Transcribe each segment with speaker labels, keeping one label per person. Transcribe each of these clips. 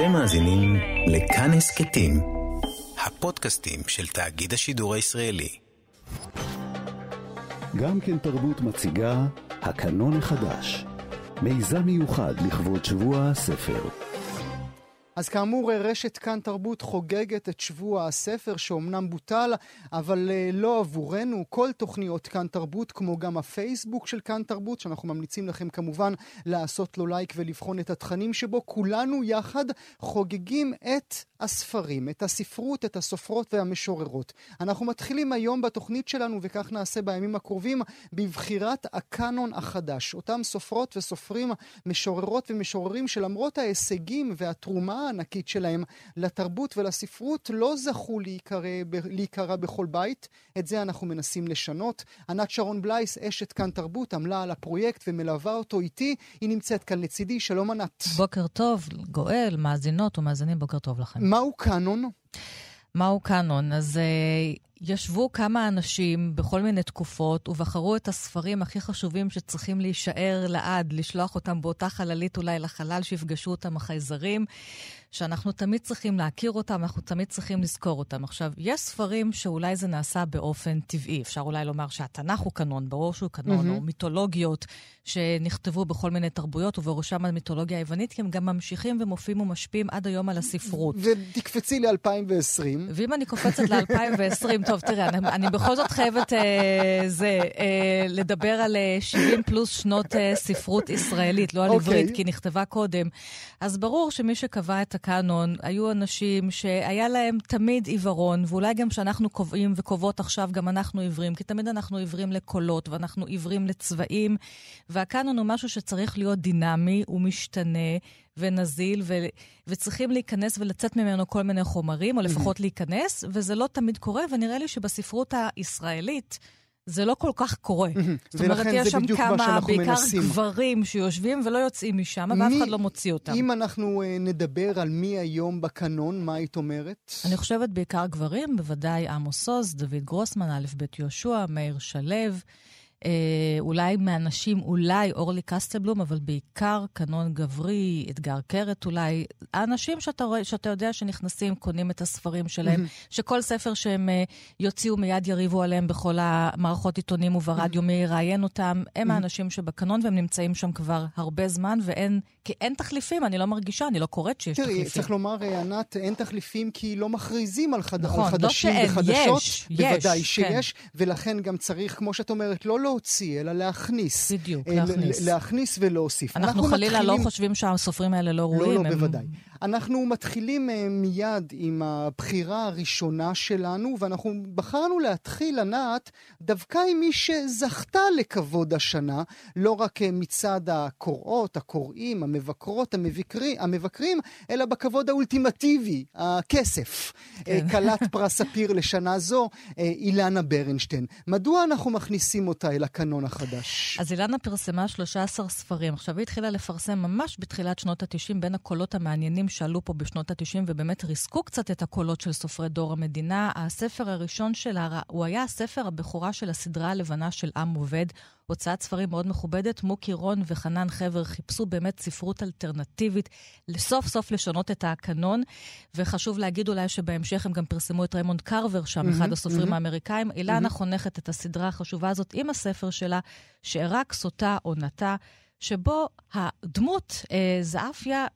Speaker 1: אתם מאזינים לכאן הסכתים, הפודקאסטים של תאגיד השידור הישראלי.
Speaker 2: גם כן תרבות מציגה הקנון החדש, מיזם מיוחד לכבוד שבוע הספר.
Speaker 3: אז כאמור, רשת כאן תרבות חוגגת את שבוע הספר, שאומנם בוטל, אבל uh, לא עבורנו. כל תוכניות כאן תרבות, כמו גם הפייסבוק של כאן תרבות, שאנחנו ממליצים לכם כמובן לעשות לו לייק ולבחון את התכנים שבו, כולנו יחד חוגגים את הספרים, את הספרות, את הסופרות והמשוררות. אנחנו מתחילים היום בתוכנית שלנו, וכך נעשה בימים הקרובים, בבחירת הקאנון החדש. אותם סופרות וסופרים, משוררות ומשוררים, שלמרות ההישגים והתרומה הענקית שלהם לתרבות ולספרות, לא זכו להיקרא, להיקרא בכל בית. את זה אנחנו מנסים לשנות. ענת שרון בלייס, אשת כאן תרבות, עמלה על הפרויקט ומלווה אותו איתי. היא נמצאת כאן לצידי. שלום ענת.
Speaker 4: בוקר טוב, גואל, מאזינות ומאזינים, בוקר טוב לכם.
Speaker 3: מהו קאנון?
Speaker 4: מהו קאנון? אז uh, ישבו כמה אנשים בכל מיני תקופות ובחרו את הספרים הכי חשובים שצריכים להישאר לעד, לשלוח אותם באותה חללית אולי לחלל שיפגשו אותם החייזרים, שאנחנו תמיד צריכים להכיר אותם, אנחנו תמיד צריכים לזכור אותם. עכשיו, יש ספרים שאולי זה נעשה באופן טבעי. אפשר אולי לומר שהתנ"ך הוא קנון, ברור שהוא קנון, mm-hmm. או מיתולוגיות שנכתבו בכל מיני תרבויות, ובראשם המיתולוגיה היוונית, כי הם גם ממשיכים ומופיעים ומשפיעים עד היום על הספרות.
Speaker 3: ותקפצי ל-2020.
Speaker 4: ואם אני קופצת ל-2020, טוב, תראה, אני, אני בכל זאת חייבת אה, זה, אה, לדבר על אה, 70 פלוס שנות אה, ספרות ישראלית, לא על okay. אוקיי. עברית, כי נכתבה קודם. אז ברור שמי שקבע את הקאנון היו אנשים שהיה להם תמיד עיוורון, ואולי גם שאנחנו קובעים וקובעות עכשיו, גם אנחנו עיוורים, כי תמיד אנחנו עיוורים לקולות, ואנחנו עיוורים לצבעים, והקאנון הוא משהו שצריך להיות דינמי, הוא משתנה. ונזיל, ו- וצריכים להיכנס ולצאת ממנו כל מיני חומרים, או לפחות להיכנס, וזה לא תמיד קורה, ונראה לי שבספרות הישראלית... זה לא כל כך קורה. זאת אומרת, יש שם כמה, בעיקר מנסים. גברים שיושבים ולא יוצאים משם, ואף אחד לא מוציא אותם.
Speaker 3: אם אנחנו uh, נדבר על מי היום בקנון, מה היית אומרת?
Speaker 4: אני חושבת בעיקר גברים, בוודאי עמוס עוז, דוד גרוסמן, א' ב' יהושע, מאיר שלו. אה, אולי מאנשים, אולי אורלי קסטלבלום, אבל בעיקר קנון גברי, אתגר קרת אולי. האנשים שאתה, רואה, שאתה יודע שנכנסים, קונים את הספרים שלהם, שכל ספר שהם אה, יוציאו מיד יריבו עליהם בכל המערכות עיתונים וברדיו, מי יראיין אותם, הם האנשים שבקנון והם נמצאים שם כבר הרבה זמן, ואין, כי אין תחליפים, אני לא מרגישה, אני לא קוראת שיש
Speaker 3: תראי,
Speaker 4: תחליפים.
Speaker 3: תראי, צריך לומר, אה, ענת, אין תחליפים כי לא מכריזים על, חד... נכון, על חדשים לא וחדשות. יש, בוודאי יש, שיש, כן. ולכן גם צריך, כמו שאת אומרת, לא להוציא, אלא להכניס.
Speaker 4: בדיוק, להכניס.
Speaker 3: להכניס ולהוסיף.
Speaker 4: אנחנו, אנחנו חלילה לא מתחילים... לא חושבים שהסופרים האלה לא ראויים.
Speaker 3: לא, לא, הם... בוודאי. אנחנו מתחילים uh, מיד עם הבחירה הראשונה שלנו, ואנחנו בחרנו להתחיל, ענת, דווקא עם מי שזכתה לכבוד השנה, לא רק uh, מצד הקוראות, הקוראים, המבקרות, המבקרי, המבקרים, אלא בכבוד האולטימטיבי, הכסף. כן. כלת פרס ספיר לשנה זו, אילנה ברנשטיין. מדוע אנחנו מכניסים אותה אל הקנון החדש?
Speaker 4: אז אילנה פרסמה 13 ספרים. עכשיו, היא התחילה לפרסם ממש בתחילת שנות ה-90 בין הקולות המעניינים שעלו פה בשנות ה-90 ובאמת ריסקו קצת את הקולות של סופרי דור המדינה. הספר הראשון שלה, הוא היה הספר הבכורה של הסדרה הלבנה של עם עובד. הוצאת ספרים מאוד מכובדת, מוקי רון וחנן חבר חיפשו באמת ספרות אלטרנטיבית, לסוף סוף לשנות את הקנון. וחשוב להגיד אולי שבהמשך הם גם פרסמו את ריימונד קרבר שם, mm-hmm, אחד הסופרים mm-hmm. האמריקאים. אילנה mm-hmm. חונכת את הסדרה החשובה הזאת עם הספר שלה, שארה כסותה עונתה, שבו הדמות, אה, זעפיה,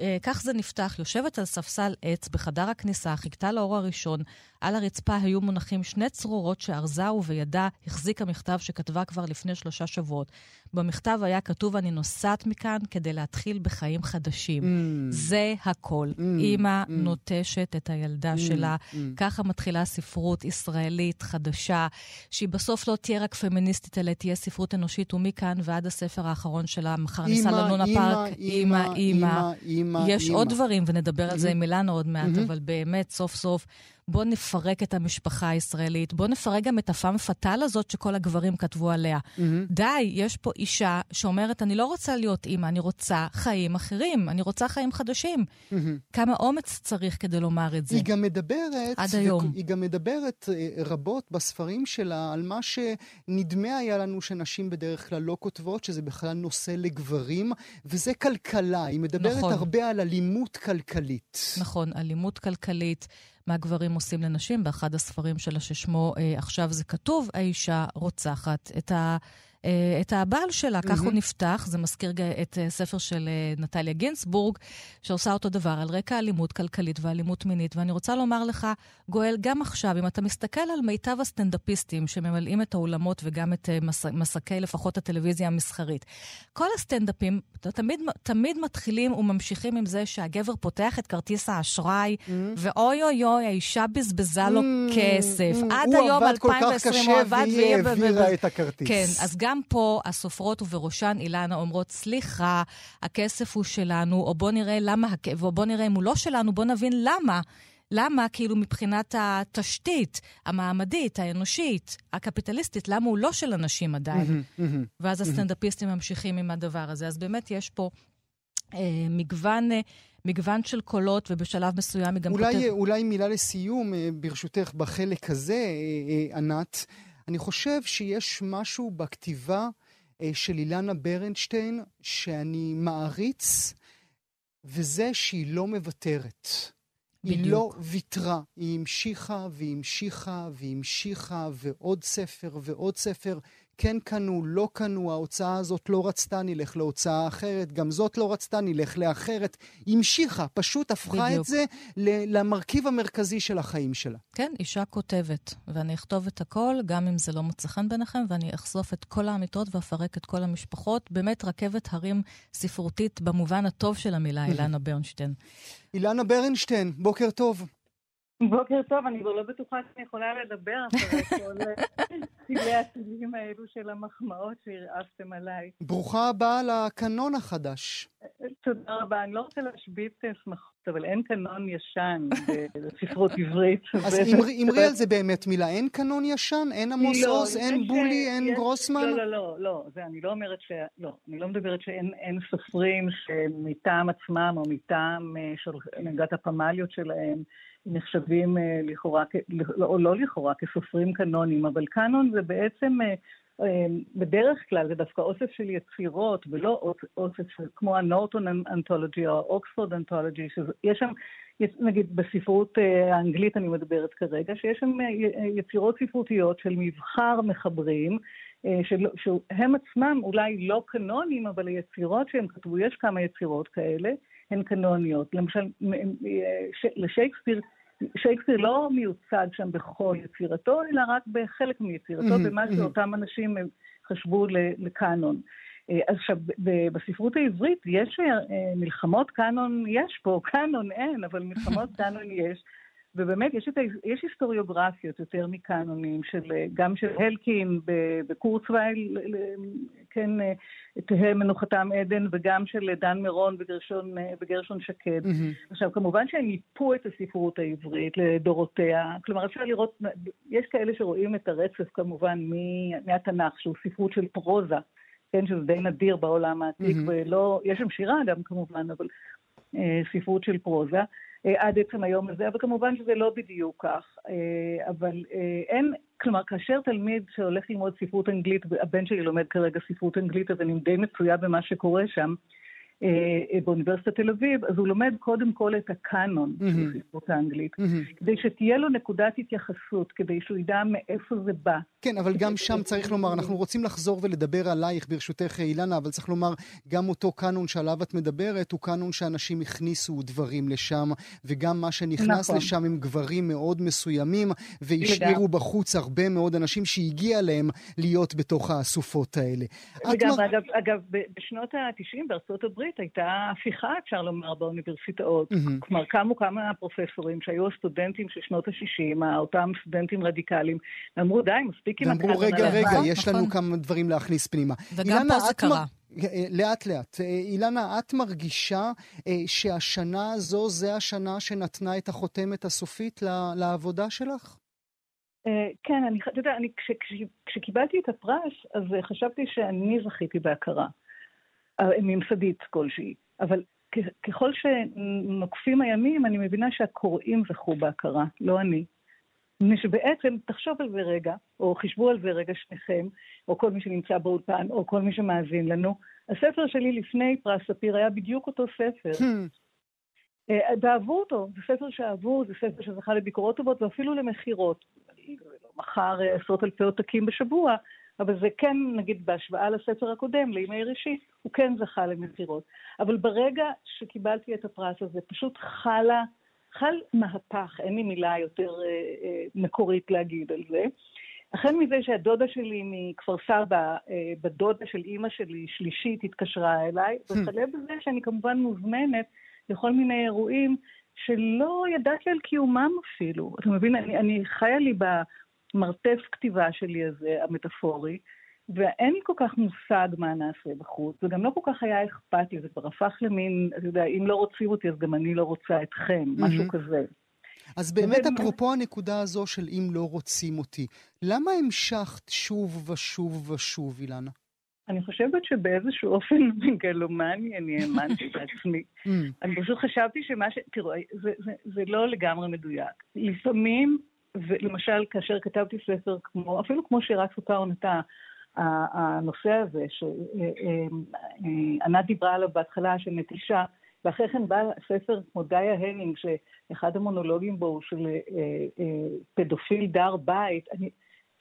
Speaker 4: אה, כך זה נפתח, יושבת על ספסל עץ בחדר הכניסה, חיכתה לאור הראשון, על הרצפה היו מונחים שני צרורות שארזה ובידה החזיקה מכתב שכתבה כבר לפני שלושה שבועות. במכתב היה כתוב, אני נוסעת מכאן כדי להתחיל בחיים חדשים. Mm. זה הכל. Mm. אימא mm. נוטשת את הילדה mm. שלה. Mm. ככה מתחילה ספרות ישראלית חדשה, שהיא בסוף לא תהיה רק פמיניסטית, אלא תהיה ספרות אנושית, ומכאן ועד הספר האחרון שלה, מחר ניסע ללונה פארק. אימא, אימא, אימא. יש עוד דברים, ונדבר על זה עם אילנה עוד מעט, אבל באמת, סוף סוף... בוא נפרק את המשפחה הישראלית, בוא נפרק גם את הפעם פטאל הזאת שכל הגברים כתבו עליה. Mm-hmm. די, יש פה אישה שאומרת, אני לא רוצה להיות אימא, אני רוצה חיים אחרים, אני רוצה חיים חדשים. Mm-hmm. כמה אומץ צריך כדי לומר את זה?
Speaker 3: היא גם מדברת...
Speaker 4: עד היום.
Speaker 3: היא גם מדברת אה, רבות בספרים שלה על מה שנדמה היה לנו שנשים בדרך כלל לא כותבות, שזה בכלל נושא לגברים, וזה כלכלה. היא מדברת נכון. הרבה על אלימות כלכלית.
Speaker 4: נכון, אלימות כלכלית. מה גברים עושים לנשים, באחד הספרים שלה ששמו אה, עכשיו זה כתוב, האישה רוצחת את ה... אה, את הבעל שלה. Mm-hmm. כך הוא נפתח, זה מזכיר את אה, ספר של אה, נטליה גינסבורג, שעושה אותו דבר על רקע אלימות כלכלית ואלימות מינית. ואני רוצה לומר לך, גואל, גם עכשיו, אם אתה מסתכל על מיטב הסטנדאפיסטים שממלאים את האולמות וגם את מס, מסקי לפחות הטלוויזיה המסחרית, כל הסטנדאפים תמיד, תמיד מתחילים וממשיכים עם זה שהגבר פותח את כרטיס האשראי, mm-hmm. ואוי אוי אוי, האישה בזבזה לו. כסף. Mm-hmm. עד היום 2020 הוא עבד
Speaker 3: והיא העבירה את הכרטיס.
Speaker 4: כן, אז גם גם פה הסופרות ובראשן אילנה אומרות, סליחה, הכסף הוא שלנו, או בוא נראה למה, או בוא נראה אם הוא לא שלנו, בוא נבין למה. למה, כאילו, מבחינת התשתית המעמדית, האנושית, הקפיטליסטית, למה הוא לא של אנשים עדיין? ואז הסטנדאפיסטים ממשיכים עם הדבר הזה. אז באמת יש פה אה, מגוון... אה, מגוון של קולות, ובשלב מסוים היא גם
Speaker 3: אולי,
Speaker 4: כותבת...
Speaker 3: אולי מילה לסיום, אה, ברשותך, בחלק הזה, אה, אה, ענת. אני חושב שיש משהו בכתיבה אה, של אילנה ברנשטיין שאני מעריץ, וזה שהיא לא מוותרת. בדיוק. היא לא ויתרה, היא המשיכה והמשיכה והמשיכה ועוד ספר ועוד ספר. כן קנו, לא קנו, ההוצאה הזאת לא רצתה, נלך להוצאה אחרת, גם זאת לא רצתה, נלך לאחרת. המשיכה, פשוט הפכה בדיוק. את זה למרכיב המרכזי של החיים שלה.
Speaker 4: כן, אישה כותבת, ואני אכתוב את הכל, גם אם זה לא מוצא חן ביניכם, ואני אחשוף את כל האמיתות ואפרק את כל המשפחות. באמת רכבת הרים ספרותית במובן הטוב של המילה, אילנה ברנשטיין.
Speaker 3: אילנה ברנשטיין, בוקר טוב.
Speaker 5: בוקר טוב, אני כבר לא בטוחה שאני יכולה לדבר אחרי כל צילי הטילים האלו של המחמאות שהרעפתם עליי.
Speaker 3: ברוכה הבאה לקנון החדש.
Speaker 5: תודה רבה. אני לא רוצה להשבית שמחות, אבל אין קנון ישן בספרות עברית.
Speaker 3: אז אמרי על זה באמת מילה. אין קנון ישן? אין עמוס לא, עוז? אין בולי? אין גרוסמן?
Speaker 5: לא, לא, לא, לא. זה, אני לא אומרת ש... לא, אני לא מדברת שאין סופרים שמטעם עצמם או מטעם אה, של הנהגת הפמליות שלהם נחשבים אה, לכאורה, או לא לכאורה, כסופרים קנונים, אבל קאנון זה בעצם, אה, אה, בדרך כלל זה דווקא אוסף של יצירות, ולא אוסף של, כמו הנורטון אנתולוגי או האוקספורד אנתולוגי, שיש שם, נגיד בספרות האנגלית אני מדברת כרגע, שיש שם יצירות ספרותיות של מבחר מחברים, של, שהם עצמם אולי לא קנונים, אבל היצירות שהם כתבו, יש כמה יצירות כאלה, הן קנוניות. למשל, לשייקספיר, שייקספיר לא מיוצג שם בכל יצירתו, אלא רק בחלק מיצירתו, במה שאותם אנשים חשבו לקאנון. אה, אז עכשיו, בספרות העברית יש אה, מלחמות קאנון, יש פה, קאנון אין, אבל מלחמות קאנון יש. ובאמת, יש, ה... יש היסטוריוגרפיות יותר מקאנונים, של, גם של הלקין בקורצווייל, כן, תהא מנוחתם עדן, וגם של דן מירון בגרשון, בגרשון שקד. Mm-hmm. עכשיו, כמובן שהם ייפו את הספרות העברית לדורותיה, כלומר, אפשר לראות, יש כאלה שרואים את הרצף כמובן מהתנ"ך, שהוא ספרות של פרוזה, כן, שזה די נדיר בעולם העתיק, mm-hmm. ולא, יש שם שירה גם כמובן, אבל אה, ספרות של פרוזה. אה, עד עצם היום הזה, אבל כמובן שזה לא בדיוק כך. אה, אבל אה, אין, כלומר, כאשר תלמיד שהולך ללמוד ספרות אנגלית, הבן שלי לומד כרגע ספרות אנגלית, אז אני די מצויה במה שקורה שם, באוניברסיטת תל אביב, אז הוא לומד קודם כל את הקאנון mm-hmm. של הספרות האנגלית, mm-hmm. כדי שתהיה לו נקודת התייחסות, כדי שהוא ידע מאיפה זה בא.
Speaker 3: כן, אבל גם שם צריך לומר, אנחנו רוצים לחזור ולדבר עלייך, ברשותך אילנה, אבל צריך לומר, גם אותו קאנון שעליו את מדברת, הוא קאנון שאנשים הכניסו דברים לשם, וגם מה שנכנס נכון. לשם הם גברים מאוד מסוימים, והשאירו בחוץ הרבה מאוד אנשים שהגיע להם להיות בתוך האסופות האלה.
Speaker 5: וגם, מר... אגב, אגב, בשנות ה-90 בארצות הברית, האנגלית הייתה הפיכה, אפשר לומר, באוניברסיטאות. Mm-hmm. כלומר, קמו כמה פרופסורים שהיו הסטודנטים של שנות ה-60, אותם סטודנטים רדיקליים, ואמרו, די, מספיק עם
Speaker 3: הקאנון. ואמרו, רגע, רגע, יש לנו כמה דברים להכניס פנימה.
Speaker 4: וגם פה זה קרה.
Speaker 3: לאט לאט. אילנה, את מרגישה שהשנה הזו זה השנה שנתנה את החותמת הסופית לעבודה שלך?
Speaker 5: כן, אני, אתה יודע, אני, כש, כש, כשקיבלתי את הפרס, אז חשבתי שאני זכיתי בהכרה, ממסדית כלשהי. אבל ככל שנוקפים הימים, אני מבינה שהקוראים זכו בהכרה, לא אני. מפני שבעצם, תחשוב על זה רגע, או חישבו על זה רגע שניכם, או כל מי שנמצא באולפן, או כל מי שמאזין לנו, הספר שלי לפני פרס ספיר היה בדיוק אותו ספר. Hmm. ואהבו אותו, זה ספר שאהבו, זה ספר שזכה לביקורות טובות ואפילו למכירות. מכר עשרות אלפי עותקים בשבוע, אבל זה כן, נגיד, בהשוואה לספר הקודם, לימי ראשית, הוא כן זכה למכירות. אבל ברגע שקיבלתי את הפרס הזה, פשוט חלה, חל מהפך, אין לי מילה יותר אה, אה, מקורית להגיד על זה. החל מזה שהדודה שלי מכפר סבא, אה, בדודה של אימא שלי, שלישית, התקשרה אליי, hmm. וכלה בזה שאני כמובן מוזמנת לכל מיני אירועים שלא ידעתי על קיומם אפילו. אתה מבין, אני, אני חיה לי במרתף כתיבה שלי הזה, המטאפורי, ואין לי כל כך מושג מה נעשה בחוץ, וגם לא כל כך היה אכפת לי, זה כבר הפך למין, אתה יודע, אם לא רוצים אותי אז גם אני לא רוצה אתכם, mm-hmm. משהו כזה.
Speaker 3: אז באמת, אפרופו הנקודה הזו של אם לא רוצים אותי, למה המשכת שוב ושוב ושוב, אילנה?
Speaker 5: אני חושבת שבאיזשהו אופן מגלומני אני האמנתי בעצמי. Mm. אני פשוט חשבתי שמה ש... תראו, זה, זה, זה לא לגמרי מדויק. לפעמים, ולמשל, כאשר כתבתי ספר כמו, אפילו כמו שירת סוכר עונתה, הנושא הזה, שענת דיברה עליו בהתחלה, של נטישה, ואחרי כן בא ספר כמו דיה הנינג, שאחד המונולוגים בו הוא של אה, אה, פדופיל דר בית. אני,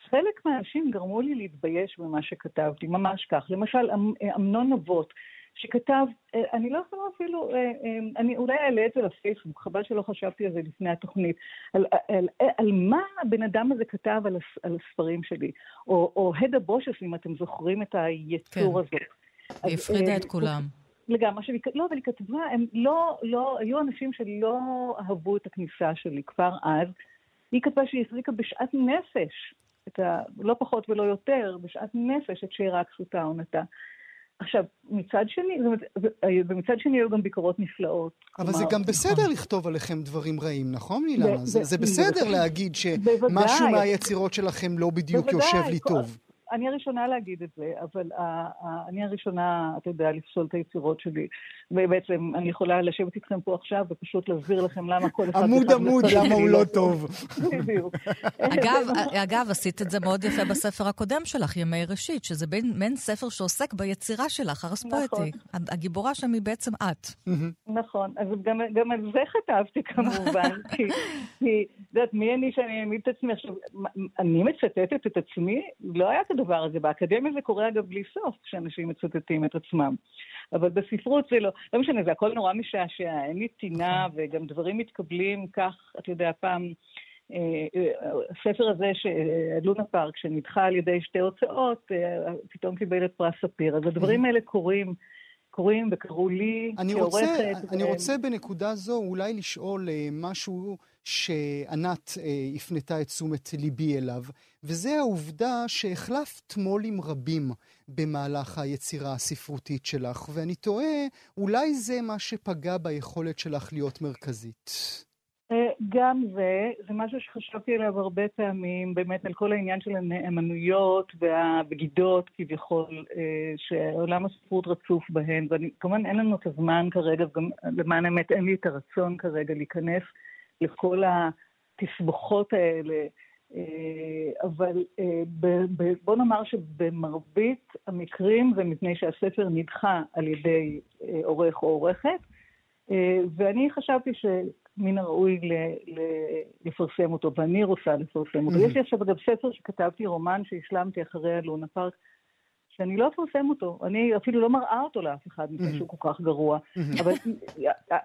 Speaker 5: חלק מהאנשים גרמו לי להתבייש במה שכתבתי, ממש כך. למשל, אמ, אמנון נבות, שכתב, אה, אני לא יכולה אפילו, אה, אה, אני אולי אעלה את זה לפייסבוק, חבל שלא חשבתי על זה לפני התוכנית, על, על, על מה הבן אדם הזה כתב על, על הספרים שלי, או, או הדה בושס, אם אתם זוכרים את היצור כן. הזאת.
Speaker 4: היא הפרידה את כולם.
Speaker 5: לגמרי, לא, אבל היא כתבה, הם לא, לא, היו אנשים שלא אהבו את הכניסה שלי כבר אז. היא כתבה שהיא החזיקה בשאט נפש ה... לא פחות ולא יותר, בשאט נפש את שירה כסותה עונתה. עכשיו, מצד שני, ומצד שני היו גם ביקורות נפלאות.
Speaker 3: אבל זה גם בסדר לכתוב עליכם דברים רעים, נכון, אילנה? זה בסדר להגיד שמשהו מהיצירות שלכם לא בדיוק יושב לי טוב.
Speaker 5: אני הראשונה להגיד את זה, אבל אני הראשונה, אתה יודע, לפסול את היצירות שלי. ובעצם אני יכולה לשבת איתכם פה עכשיו ופשוט להסביר לכם למה כל אחד...
Speaker 3: עמוד עמוד, למה הוא לא טוב.
Speaker 5: בדיוק.
Speaker 4: אגב, עשית את זה מאוד יפה בספר הקודם שלך, ימי ראשית, שזה מעין ספר שעוסק ביצירה שלך, ארס פואטי. נכון. הגיבורה שם היא בעצם את.
Speaker 5: נכון, אז גם על זה כתבתי כמובן, כי, את יודעת, מי אני שאני אעמיד את עצמי עכשיו? אני מצטטת את עצמי? לא היה כדבר הזה. באקדמיה זה קורה אגב בלי סוף, כשאנשים מצטטים את עצמם. אבל בספרות זה לא, לא משנה, זה הכל נורא משעשע, אין לי טינה, נכון. וגם דברים מתקבלים כך, אתה יודע, פעם... אה, אה, הספר הזה, לונה פארק, שנדחה על ידי שתי הוצאות, אה, פתאום קיבל את פרס ספיר. אז הדברים האלה קורים. קורים וקרו לי
Speaker 3: אני כעורכת. רוצה, ו... אני רוצה בנקודה זו אולי לשאול משהו שענת אה, הפנתה את תשומת ליבי אליו, וזה העובדה שהחלפת מו"לים רבים במהלך היצירה הספרותית שלך, ואני תוהה, אולי זה מה שפגע ביכולת שלך להיות מרכזית.
Speaker 5: אה, גם זה, זה משהו שחשבתי עליו הרבה פעמים, באמת על כל העניין של הנאמנויות והבגידות כביכול, אה, שעולם הספרות רצוף בהן, וכמובן אין לנו את הזמן כרגע, וגם למען האמת אין לי את הרצון כרגע להיכנס לכל התסבוכות האלה. אה, אבל אה, בוא נאמר שבמרבית המקרים זה מפני שהספר נדחה על ידי אה, עורך או עורכת, ואני חשבתי שמן הראוי לפרסם אותו, ואני רוצה לפרסם אותו. יש לי עכשיו אגב ספר שכתבתי, רומן שהשלמתי אחרי הלונה פארק, שאני לא אפרסם אותו. אני אפילו לא מראה אותו לאף אחד, מפני שהוא כל כך גרוע. אבל,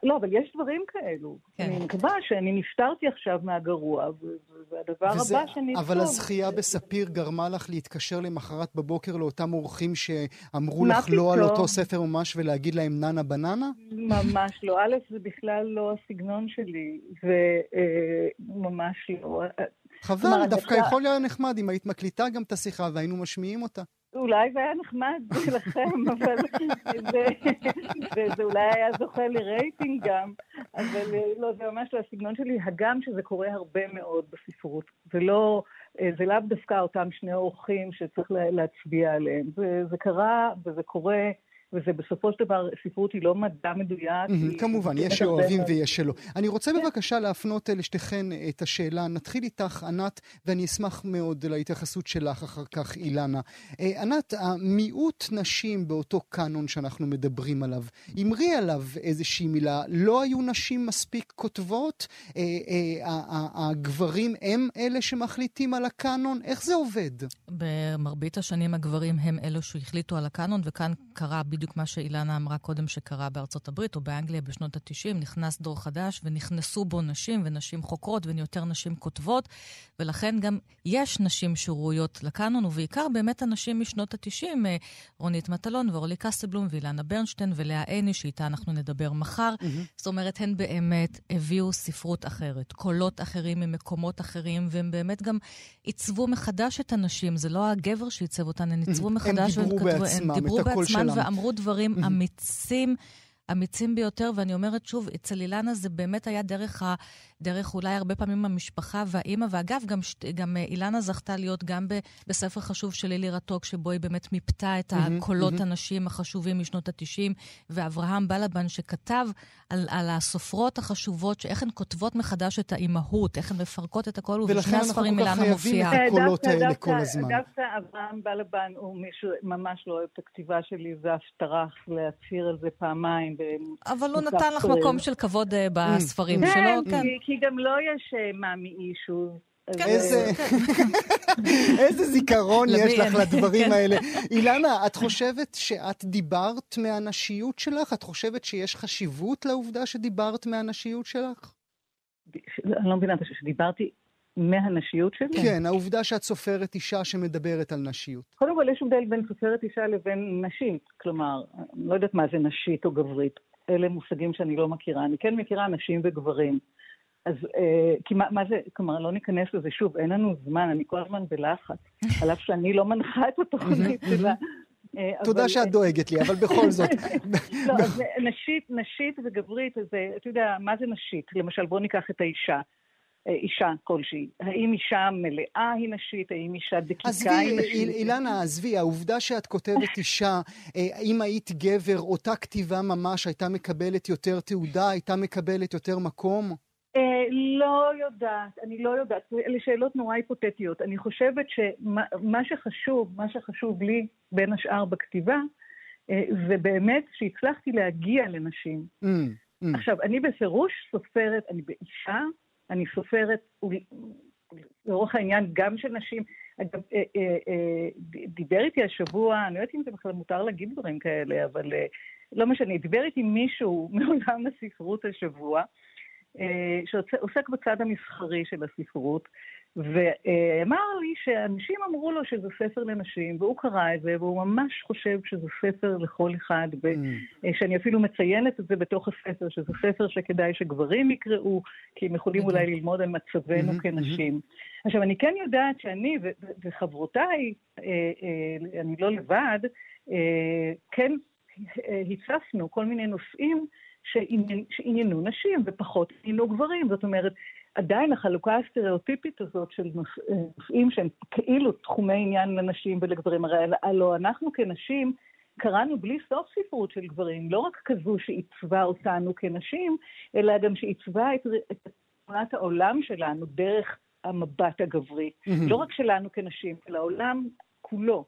Speaker 5: לא, אבל יש דברים כאלו. כן. אני מקווה שאני נפטרתי עכשיו מהגרוע, והדבר הבא שאני...
Speaker 3: אבל הזכייה בספיר גרמה לך להתקשר למחרת בבוקר לאותם אורחים שאמרו לך לא על אותו ספר ממש ולהגיד להם ננה בננה?
Speaker 5: ממש לא. א', זה בכלל לא הסגנון שלי, וממש לא.
Speaker 3: חבל, דווקא יכול להיות נחמד אם היית מקליטה גם את השיחה והיינו משמיעים אותה.
Speaker 5: אולי זה היה נחמד לכם, אבל זה, וזה אולי היה זוכה לרייטינג גם, אבל לא, זה ממש לא הסגנון שלי, הגם שזה קורה הרבה מאוד בספרות. זה לא, זה לאו דווקא אותם שני אורחים שצריך להצביע עליהם. זה, זה קרה וזה קורה וזה בסופו של דבר, ספרות היא לא מדע מדויק.
Speaker 3: כמובן, יש שאוהבים ויש שלא. אני רוצה כן. בבקשה להפנות לשתיכן את השאלה. נתחיל איתך, ענת, ואני אשמח מאוד להתייחסות שלך אחר כך, אילנה. אה, ענת, המיעוט נשים באותו קאנון שאנחנו מדברים עליו, אמרי עליו איזושהי מילה, לא היו נשים מספיק כותבות? אה, אה, הגברים הם אלה שמחליטים על הקאנון? איך זה עובד?
Speaker 4: במרבית השנים הגברים הם אלו שהחליטו על הקאנון, וכאן קרה בדיוק... בדיוק מה שאילנה אמרה קודם שקרה בארצות הברית או באנגליה בשנות ה-90, נכנס דור חדש ונכנסו בו נשים ונשים חוקרות ויותר נשים כותבות, ולכן גם יש נשים שראויות לקאנון, ובעיקר באמת הנשים משנות ה-90, אה, רונית מטלון ואורלי קסטלבלום ואילנה ברנשטיין ולאה עיני, שאיתה אנחנו נדבר מחר. Mm-hmm. זאת אומרת, הן באמת הביאו ספרות אחרת, קולות אחרים ממקומות אחרים, והם באמת גם עיצבו מחדש את הנשים. זה לא הגבר שעיצב אותן, הן עיצבו מחדש.
Speaker 3: הם דיברו בעצמם,
Speaker 4: הם דיברו בעצמם ואמרו דברים אמיצים. אמיצים ביותר, ואני אומרת שוב, אצל אילנה זה באמת היה דרך ה... דרך אולי הרבה פעמים המשפחה והאימא, ואגב, גם, גם אה, אילנה זכתה להיות גם ב, בספר חשוב של לילי רטוק, שבו היא באמת מיפתה את הקולות הנשים החשובים משנות ה-90, ואברהם בלבן שכתב על, על הסופרות החשובות, שאיך הן כותבות מחדש את האימהות, איך הן מפרקות את הכל, ובשני הספרים אילנה מופיעה.
Speaker 3: ולכן אנחנו כל כך חייבים את הקולות האלה כל הזמן.
Speaker 5: דווקא אברהם בלבן הוא מישהו ממש לא אוהב את הכתיבה שלי, ואף טרח להצהיר על זה פעמיים.
Speaker 4: אבל הוא נתן לך מקום של כבוד אה, בספרים שלו.
Speaker 5: כן, כי גם לו יש אה, מאמי אישו.
Speaker 3: כן. איזה זיכרון יש לך לדברים כן. האלה. אילנה, את חושבת שאת דיברת מהנשיות שלך? את חושבת שיש חשיבות לעובדה שדיברת מהנשיות שלך?
Speaker 5: אני לא מבינה, שדיברתי מהנשיות שלי?
Speaker 3: כן, העובדה שאת סופרת אישה שמדברת על נשיות.
Speaker 5: קודם כל, יש הבדל בין סופרת אישה לבין נשית. כלומר, אני לא יודעת מה זה נשית או גברית. אלה מושגים שאני לא מכירה. אני כן מכירה נשים וגברים. אז אה, כי מה, מה זה, כלומר, לא ניכנס לזה שוב, אין לנו זמן, אני כל הזמן בלחץ, על אף שאני לא מנחה את התוכנית שלה.
Speaker 3: אה, תודה שאת דואגת לי, אבל בכל זאת.
Speaker 5: לא, אז נשית, נשית וגברית, אז אתה יודע, מה זה נשית? למשל, בואו ניקח את האישה. אה, אישה כלשהי. האם אישה מלאה היא נשית? האם אישה דקיקה היא נשית?
Speaker 3: עזבי, אילנה, עזבי, העובדה שאת כותבת אישה, אם היית גבר, אותה כתיבה ממש הייתה מקבלת יותר תעודה, הייתה מקבלת יותר מקום?
Speaker 5: אה, לא יודעת, אני לא יודעת. אלה שאלות נורא היפותטיות. אני חושבת שמה שחשוב, מה שחשוב לי, בין השאר בכתיבה, אה, זה באמת שהצלחתי להגיע לנשים. Mm, mm. עכשיו, אני בפירוש סופרת, אני באישה, אני סופרת, לאורך העניין, גם של נשים. אגב, אה, דיבר איתי השבוע, אני לא יודעת אם זה בכלל מותר להגיד דברים כאלה, אבל לא משנה, דיבר איתי מישהו מעולם הספרות השבוע, אה, שעוסק בצד המסחרי של הספרות, ואמר לי שאנשים אמרו לו שזה ספר לנשים, והוא קרא את זה, והוא ממש חושב שזה ספר לכל אחד, ושאני mm. אפילו מציינת את זה בתוך הספר, שזה ספר שכדאי שגברים יקראו, כי הם יכולים אולי ללמוד על מצבנו mm-hmm, כנשים. Mm-hmm. עכשיו, אני כן יודעת שאני וחברותיי, אה, אה, אני לא לבד, כן הצפנו כל מיני נושאים שעניינו נשים ופחות עניינו גברים. זאת אומרת, עדיין החלוקה הסטריאוטיפית הזאת של נושאים שהם כאילו תחומי עניין לנשים ולגברים, הרי הלוא אנחנו כנשים קראנו בלי סוף ספרות של גברים, לא רק כזו שעיצבה אותנו כנשים, אלא גם שעיצבה את, את תמונת העולם שלנו דרך המבט הגברי. Mm-hmm. לא רק שלנו כנשים, אלא העולם כולו.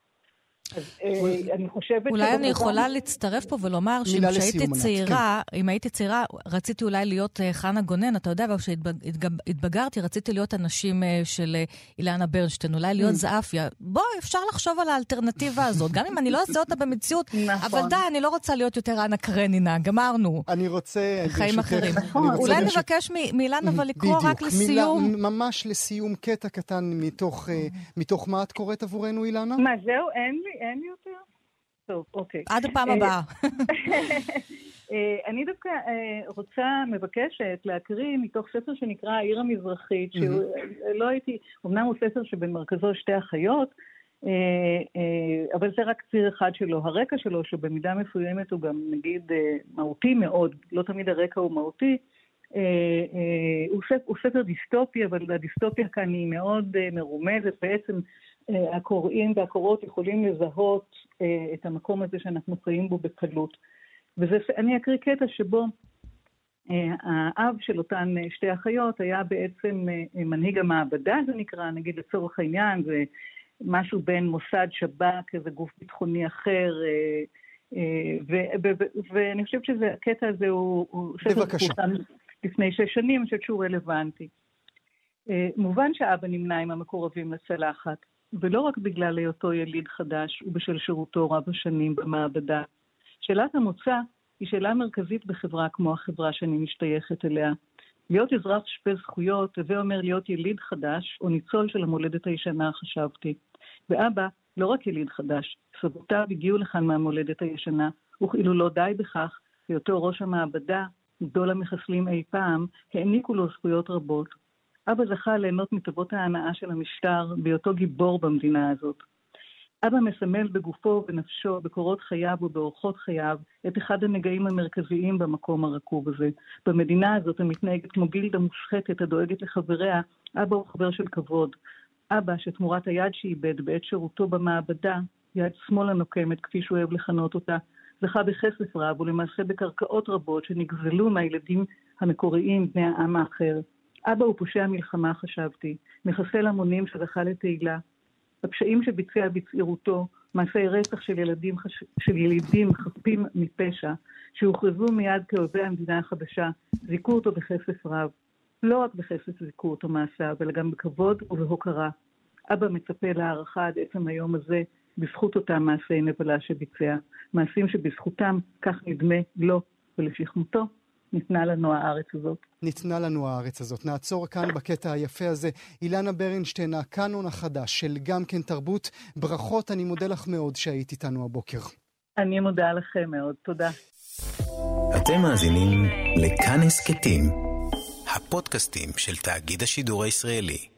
Speaker 5: אה, אני חושבת...
Speaker 4: אולי אני יכולה להצטרף פה ולומר שאם שהייתי צעירה, כן. אם הייתי צעירה, רציתי אולי להיות אה, חנה גונן, אתה יודע, כשהתבגרתי רציתי להיות הנשים אה, של אילנה ברנשטיין, אולי להיות mm. זעפיה. בוא, אפשר לחשוב על האלטרנטיבה הזאת, גם אם אני לא אעשה אותה במציאות, נכון. אבל די, אני לא רוצה להיות יותר אנה קרנינה, גמרנו.
Speaker 3: אני רוצה...
Speaker 4: חיים אחרים. אולי נבקש מאילנה אבל לקרוא רק לסיום.
Speaker 3: ממש לסיום קטע קטן מתוך מה את קוראת עבורנו, אילנה?
Speaker 5: מה, זהו? אין לי. אין יותר? טוב, אוקיי.
Speaker 4: עד הפעם הבאה.
Speaker 5: אה, אני דווקא אה, רוצה, מבקשת, להקריא מתוך ספר שנקרא העיר המזרחית, שלא הייתי, אמנם הוא ספר שבמרכזו שתי אחיות, אבל זה רק ציר אחד שלו. הרקע שלו, שבמידה מסוימת הוא גם נגיד מהותי מאוד, לא תמיד הרקע הוא מהותי, הוא ספר דיסטופי, אבל הדיסטופיה כאן היא מאוד מרומזת. בעצם הקוראים והקוראות יכולים לזהות את המקום הזה שאנחנו חיים בו בקלות. ואני אקריא קטע שבו האב של אותן שתי אחיות היה בעצם מנהיג המעבדה, זה נקרא, נגיד לצורך העניין, זה משהו בין מוסד שב"כ, איזה גוף ביטחוני אחר, ואני חושבת שהקטע הזה הוא...
Speaker 3: בבקשה.
Speaker 5: לפני שש שנים, אני חושבת שהוא רלוונטי. מובן שאבא נמנה עם המקורבים לצלחת, ולא רק בגלל היותו יליד חדש ובשל שירותו רב השנים במעבדה. שאלת המוצא היא שאלה מרכזית בחברה כמו החברה שאני משתייכת אליה. להיות אזרח שווה זכויות, הווה אומר להיות יליד חדש או ניצול של המולדת הישנה, חשבתי. ואבא, לא רק יליד חדש, סבותיו הגיעו לכאן מהמולדת הישנה, וכאילו לא די בכך, היותו ראש המעבדה, גדול המחסלים אי פעם, העניקו לו זכויות רבות. אבא זכה ליהנות מטובות ההנאה של המשטר בהיותו גיבור במדינה הזאת. אבא מסמל בגופו ובנפשו, בקורות חייו ובאורחות חייו, את אחד הנגעים המרכזיים במקום הרקוב הזה. במדינה הזאת המתנהגת כמו גילדה מושחתת הדואגת לחבריה, אבא הוא חבר של כבוד. אבא, שתמורת היד שאיבד בעת שירותו במעבדה, יד שמאל הנוקמת, כפי שהוא אוהב לכנות אותה, זכה בכסף רב ולמעשה בקרקעות רבות שנגזלו מהילדים המקוריים בני העם האחר. אבא הוא פושע מלחמה, חשבתי, מחסל המונים שזכה לתהילה. הפשעים שביצע בצעירותו, מעשי רצח של ילדים, של ילידים חפים מפשע, שהוכרזו מיד כאויבי המדינה החדשה, זיכו אותו בכסף רב. לא רק בכסף זיכו אותו מעשיו, אלא גם בכבוד ובהוקרה. אבא מצפה להערכה עד עצם היום הזה, בזכות אותם מעשי נבלה שביצע. מעשים שבזכותם, כך נדמה לו ולשכמותו, ניתנה לנו הארץ הזאת.
Speaker 3: ניתנה לנו הארץ הזאת. נעצור כאן בקטע היפה הזה. אילנה ברנשטיין, הקאנון החדש של גם כן תרבות. ברכות, אני מודה לך מאוד שהיית איתנו הבוקר.
Speaker 5: אני מודה לכם מאוד, תודה.
Speaker 1: אתם מאזינים לכאן הסכתים, הפודקאסטים של תאגיד השידור הישראלי.